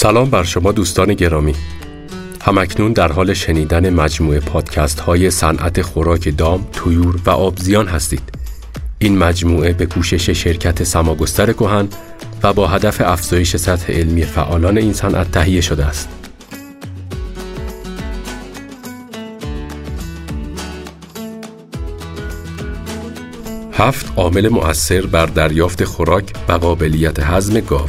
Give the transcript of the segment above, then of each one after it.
سلام بر شما دوستان گرامی. همکنون در حال شنیدن مجموعه پادکست های صنعت خوراک دام، تویور و آبزیان هستید. این مجموعه به کوشش شرکت سماگستر کهن و با هدف افزایش سطح علمی فعالان این صنعت تهیه شده است. هفت عامل مؤثر بر دریافت خوراک و قابلیت هضم گاو.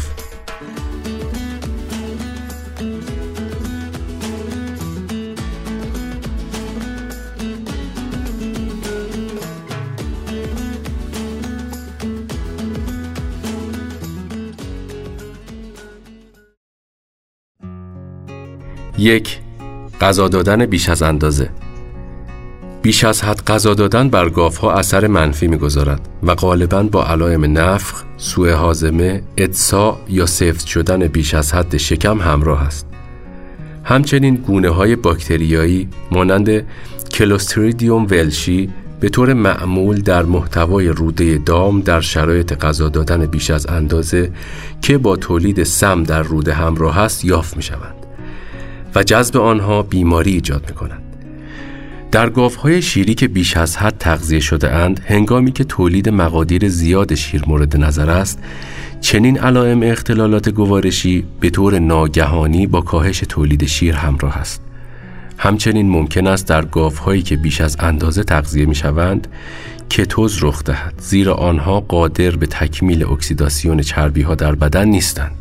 یک غذا دادن بیش از اندازه بیش از حد غذا دادن بر ها اثر منفی می‌گذارد و غالبا با علائم نفخ، سوء حازمه، ادسا یا سفت شدن بیش از حد شکم همراه است. همچنین گونه های باکتریایی مانند کلوستریدیوم ولشی به طور معمول در محتوای روده دام در شرایط غذا دادن بیش از اندازه که با تولید سم در روده همراه است یافت می شوند و جذب آنها بیماری ایجاد می کنند. در گاوهای شیری که بیش از حد تغذیه شده اند هنگامی که تولید مقادیر زیاد شیر مورد نظر است چنین علائم اختلالات گوارشی به طور ناگهانی با کاهش تولید شیر همراه است همچنین ممکن است در گاوهایی که بیش از اندازه تغذیه می شوند کتوز رخ دهد زیرا آنها قادر به تکمیل اکسیداسیون چربی ها در بدن نیستند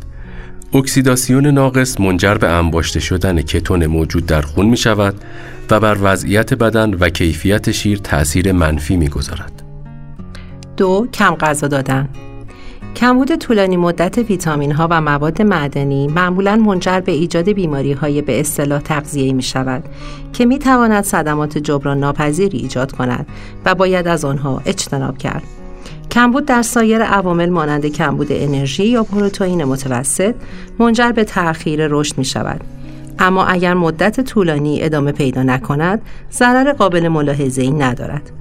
اکسیداسیون ناقص منجر به انباشته شدن کتون موجود در خون می شود و بر وضعیت بدن و کیفیت شیر تأثیر منفی می گذارد. دو کم غذا دادن کمبود طولانی مدت ویتامین ها و مواد معدنی معمولا منجر به ایجاد بیماری های به اصطلاح تغذیه می شود که می تواند صدمات جبران ناپذیری ایجاد کند و باید از آنها اجتناب کرد. کمبود در سایر عوامل مانند کمبود انرژی یا پروتئین متوسط منجر به تأخیر رشد می شود. اما اگر مدت طولانی ادامه پیدا نکند ضرر قابل ملاحظه ای ندارد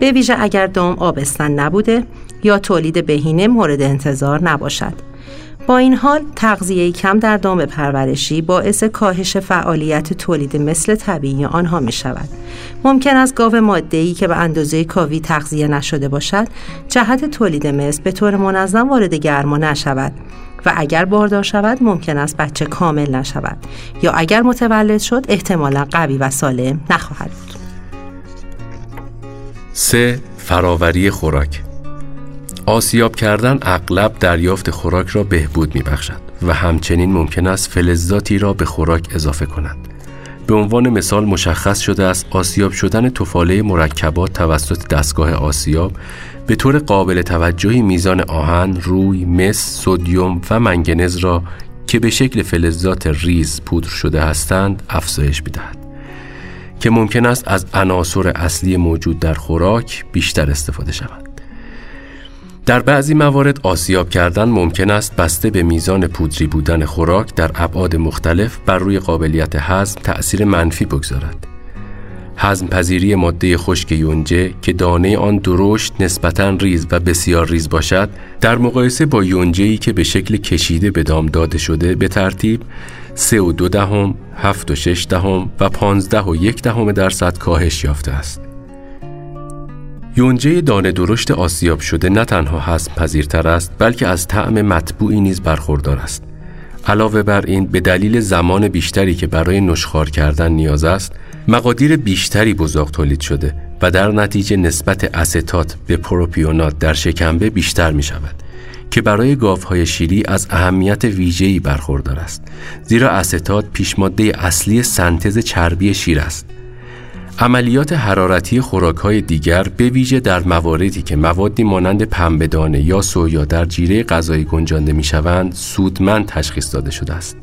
به ویژه اگر دام آبستن نبوده یا تولید بهینه مورد انتظار نباشد با این حال تغذیه کم در دام پرورشی باعث کاهش فعالیت تولید مثل طبیعی آنها می شود. ممکن است گاو ماده ای که به اندازه کاوی تغذیه نشده باشد جهت تولید مثل به طور منظم وارد گرما نشود و اگر باردار شود ممکن است بچه کامل نشود یا اگر متولد شد احتمالا قوی و سالم نخواهد بود. 3. فراوری خوراک آسیاب کردن اغلب دریافت خوراک را بهبود می بخشد و همچنین ممکن است فلزاتی را به خوراک اضافه کند. به عنوان مثال مشخص شده است آسیاب شدن توفاله مرکبات توسط دستگاه آسیاب به طور قابل توجهی میزان آهن، روی، مس، سودیوم و منگنز را که به شکل فلزات ریز پودر شده هستند افزایش می‌دهد که ممکن است از عناصر اصلی موجود در خوراک بیشتر استفاده شود. در بعضی موارد آسیاب کردن ممکن است بسته به میزان پودری بودن خوراک در ابعاد مختلف بر روی قابلیت هضم تأثیر منفی بگذارد. هضم پذیری ماده خشک یونجه که دانه آن درشت نسبتا ریز و بسیار ریز باشد در مقایسه با یونجه که به شکل کشیده به دام داده شده به ترتیب 3 و دو دهم، 7 و 6 دهم و 15 و یک دهم درصد کاهش یافته است. یونجه دانه درشت آسیاب شده نه تنها هضم پذیرتر است بلکه از طعم مطبوعی نیز برخوردار است. علاوه بر این به دلیل زمان بیشتری که برای نشخار کردن نیاز است مقادیر بیشتری بزاق تولید شده و در نتیجه نسبت استات به پروپیونات در شکمبه بیشتر می شود که برای گاوهای شیری از اهمیت ویژه‌ای برخوردار است. زیرا استات پیشماده اصلی سنتز چربی شیر است. عملیات حرارتی های دیگر به ویژه در مواردی که موادی مانند پنبهدانه یا سویا در جیره غذایی گنجانده می‌شوند سودمند تشخیص داده شده است.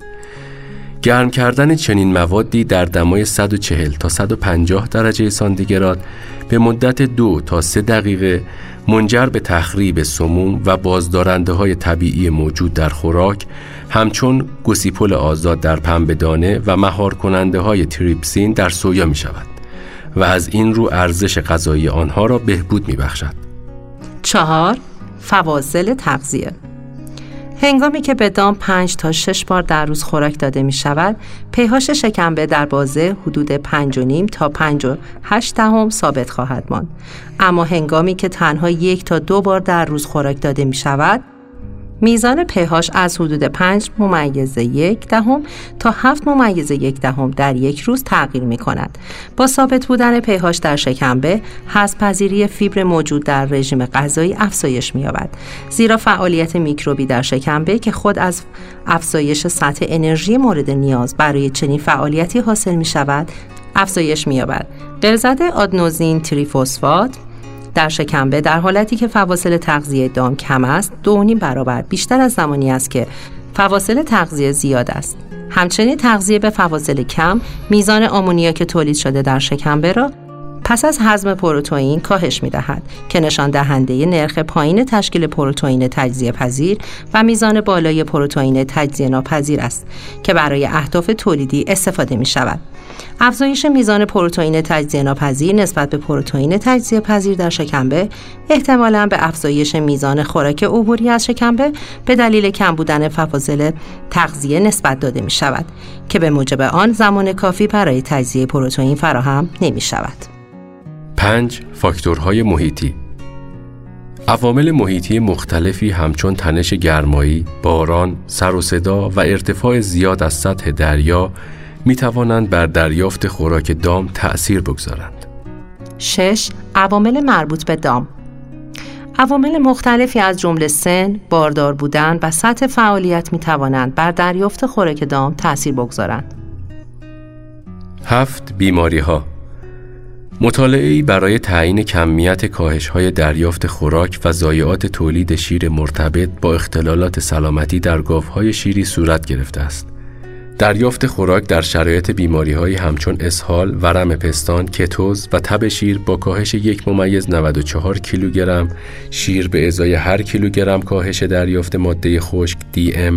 گرم کردن چنین موادی در دمای 140 تا 150 درجه سانتیگراد به مدت دو تا سه دقیقه منجر به تخریب سموم و بازدارنده های طبیعی موجود در خوراک همچون گسیپل آزاد در پنبهدانه و مهار کننده های تریپسین در سویا می شود. و از این رو ارزش غذایی آنها را بهبود می بخشد. چهار فواصل تغذیه هنگامی که به دام 5 تا 6 بار در روز خوراک داده می شود، پیهاش شکمبه در بازه حدود 5.5 تا 5.8 دهم ثابت خواهد ماند. اما هنگامی که تنها یک تا دو بار در روز خوراک داده می شود، میزان پهاش از حدود 5 ممیز یک دهم تا 7 ممیز یک دهم در یک روز تغییر می کند. با ثابت بودن پهاش در شکمبه، پذیری فیبر موجود در رژیم غذایی افزایش می یابد. زیرا فعالیت میکروبی در شکمبه که خود از افزایش سطح انرژی مورد نیاز برای چنین فعالیتی حاصل می شود، افزایش می یابد. غلظت آدنوزین تریفوسفات در شکمبه در حالتی که فواصل تغذیه دام کم است دو نیم برابر بیشتر از زمانی است که فواصل تغذیه زیاد است همچنین تغذیه به فواصل کم میزان آمونیا که تولید شده در شکمبه را پس از هضم پروتئین کاهش می دهد که نشان دهنده نرخ پایین تشکیل پروتئین تجزیه پذیر و میزان بالای پروتئین تجزیه ناپذیر است که برای اهداف تولیدی استفاده می شود. افزایش میزان پروتئین تجزیه ناپذیر نسبت به پروتئین تجزیه پذیر در شکمبه احتمالا به افزایش میزان خوراک عبوری از شکمبه به دلیل کم بودن فواصل تغذیه نسبت داده می شود که به موجب آن زمان کافی برای تجزیه پروتئین فراهم نمی شود. 5. فاکتورهای محیطی عوامل محیطی مختلفی همچون تنش گرمایی، باران، سر و صدا و ارتفاع زیاد از سطح دریا می توانند بر دریافت خوراک دام تأثیر بگذارند. 6. عوامل مربوط به دام عوامل مختلفی از جمله سن، باردار بودن و سطح فعالیت می توانند بر دریافت خوراک دام تأثیر بگذارند. هفت بیماری ها مطالعه برای تعیین کمیت کاهش های دریافت خوراک و ضایعات تولید شیر مرتبط با اختلالات سلامتی در های شیری صورت گرفته است. دریافت خوراک در شرایط بیماری های همچون اسهال، ورم پستان، کتوز و تب شیر با کاهش یک ممیز 94 کیلوگرم شیر به ازای هر کیلوگرم کاهش دریافت ماده خشک DM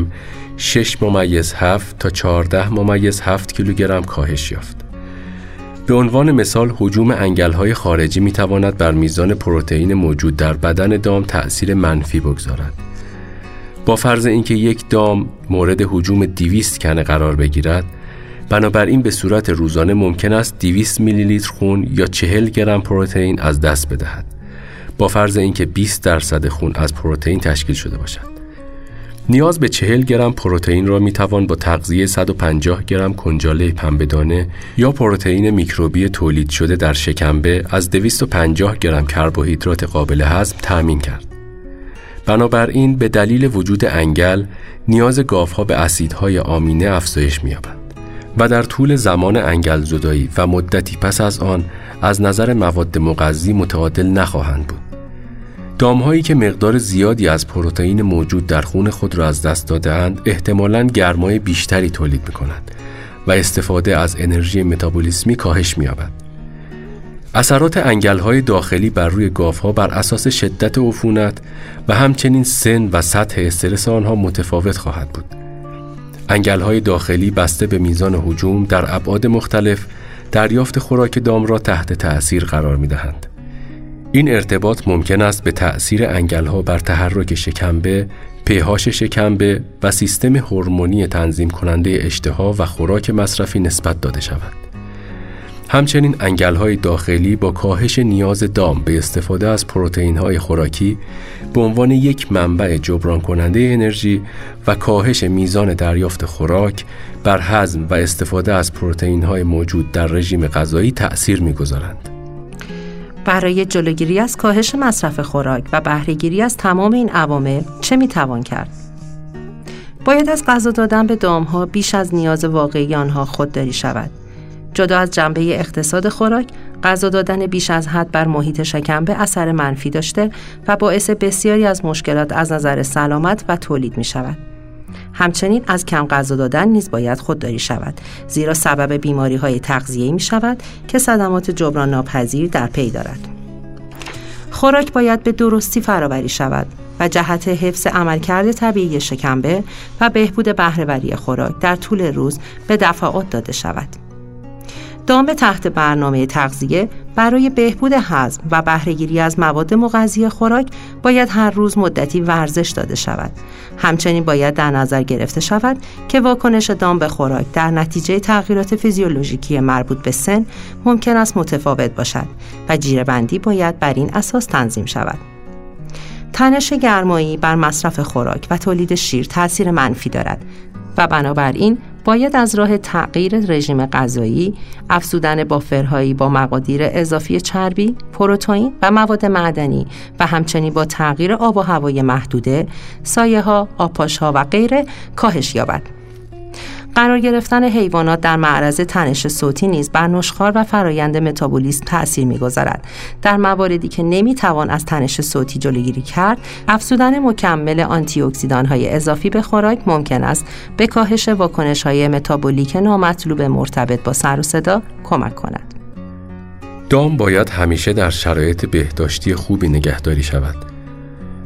6 ممیز 7 تا 14 ممیز 7 کیلوگرم کاهش یافت. به عنوان مثال حجوم های خارجی می تواند بر میزان پروتئین موجود در بدن دام تأثیر منفی بگذارد. با فرض اینکه یک دام مورد حجوم 200 کنه قرار بگیرد بنابراین به صورت روزانه ممکن است 200 میلی لیتر خون یا 40 گرم پروتئین از دست بدهد با فرض اینکه 20 درصد خون از پروتئین تشکیل شده باشد نیاز به 40 گرم پروتئین را می توان با تغذیه 150 گرم کنجاله پنبهدانه یا پروتئین میکروبی تولید شده در شکمبه از 250 گرم کربوهیدرات قابل هضم تأمین کرد. بنابراین به دلیل وجود انگل نیاز گاوها به اسیدهای آمینه افزایش می‌یابد و در طول زمان انگل زدایی و مدتی پس از آن از نظر مواد مغذی متعادل نخواهند بود. دامهایی که مقدار زیادی از پروتئین موجود در خون خود را از دست دادهاند احتمالاً گرمای بیشتری تولید می‌کنند و استفاده از انرژی متابولیسمی کاهش می‌یابد. اثرات های داخلی بر روی ها بر اساس شدت عفونت و همچنین سن و سطح استرس آنها متفاوت خواهد بود. های داخلی بسته به میزان حجوم در ابعاد مختلف دریافت خوراک دام را تحت تأثیر قرار می دهند. این ارتباط ممکن است به تأثیر ها بر تحرک شکمبه، پیهاش شکمبه و سیستم هورمونی تنظیم کننده اشتها و خوراک مصرفی نسبت داده شود. همچنین های داخلی با کاهش نیاز دام به استفاده از پروتئین های خوراکی به عنوان یک منبع جبران کننده انرژی و کاهش میزان دریافت خوراک بر هضم و استفاده از پروتئین های موجود در رژیم غذایی تأثیر می‌گذارند. برای جلوگیری از کاهش مصرف خوراک و بهرهگیری از تمام این عوامل چه می‌توان کرد؟ باید از غذا دادن به دامها بیش از نیاز واقعی آنها خودداری شود. جدا از جنبه اقتصاد خوراک، غذا دادن بیش از حد بر محیط شکمبه اثر منفی داشته و باعث بسیاری از مشکلات از نظر سلامت و تولید می شود. همچنین از کم غذا دادن نیز باید خودداری شود زیرا سبب بیماری های تغذیه می شود که صدمات جبران ناپذیر در پی دارد. خوراک باید به درستی فراوری شود و جهت حفظ عملکرد طبیعی شکمبه و بهبود بهرهوری خوراک در طول روز به دفعات داده شود. دام تحت برنامه تغذیه برای بهبود هضم و بهرهگیری از مواد مغذی خوراک باید هر روز مدتی ورزش داده شود. همچنین باید در نظر گرفته شود که واکنش دام به خوراک در نتیجه تغییرات فیزیولوژیکی مربوط به سن ممکن است متفاوت باشد و جیرهبندی باید بر این اساس تنظیم شود. تنش گرمایی بر مصرف خوراک و تولید شیر تاثیر منفی دارد و بنابراین باید از راه تغییر رژیم غذایی، افزودن بافرهایی با مقادیر اضافی چربی، پروتئین و مواد معدنی و همچنین با تغییر آب و هوای محدوده، سایه ها، آپاش ها و غیره کاهش یابد. قرار گرفتن حیوانات در معرض تنش صوتی نیز بر نشخوار و فرایند متابولیسم تأثیر می‌گذارد. در مواردی که نمی‌توان از تنش صوتی جلوگیری کرد افزودن مکمل آنتی های اضافی به خوراک ممکن است. به کاهش واکنش های متابولیک نامطلوب مرتبط با سر و صدا کمک کند. دام باید همیشه در شرایط بهداشتی خوبی نگهداری شود.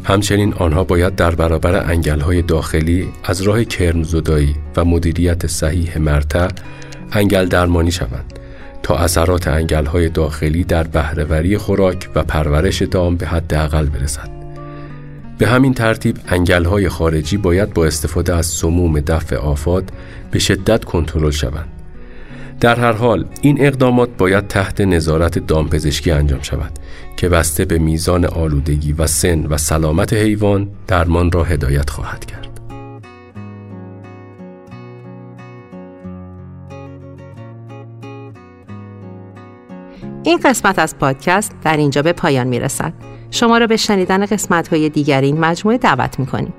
همچنین آنها باید در برابر انگلهای داخلی از راه کرمزدایی و مدیریت صحیح مرتع انگل درمانی شوند تا اثرات انگلهای داخلی در بهرهوری خوراک و پرورش دام به حداقل برسد. به همین ترتیب انگلهای خارجی باید با استفاده از سموم دفع آفات به شدت کنترل شوند. در هر حال این اقدامات باید تحت نظارت دامپزشکی انجام شود که بسته به میزان آلودگی و سن و سلامت حیوان درمان را هدایت خواهد کرد. این قسمت از پادکست در اینجا به پایان می رسد. شما را به شنیدن قسمت های دیگر این مجموعه دعوت می کنیم.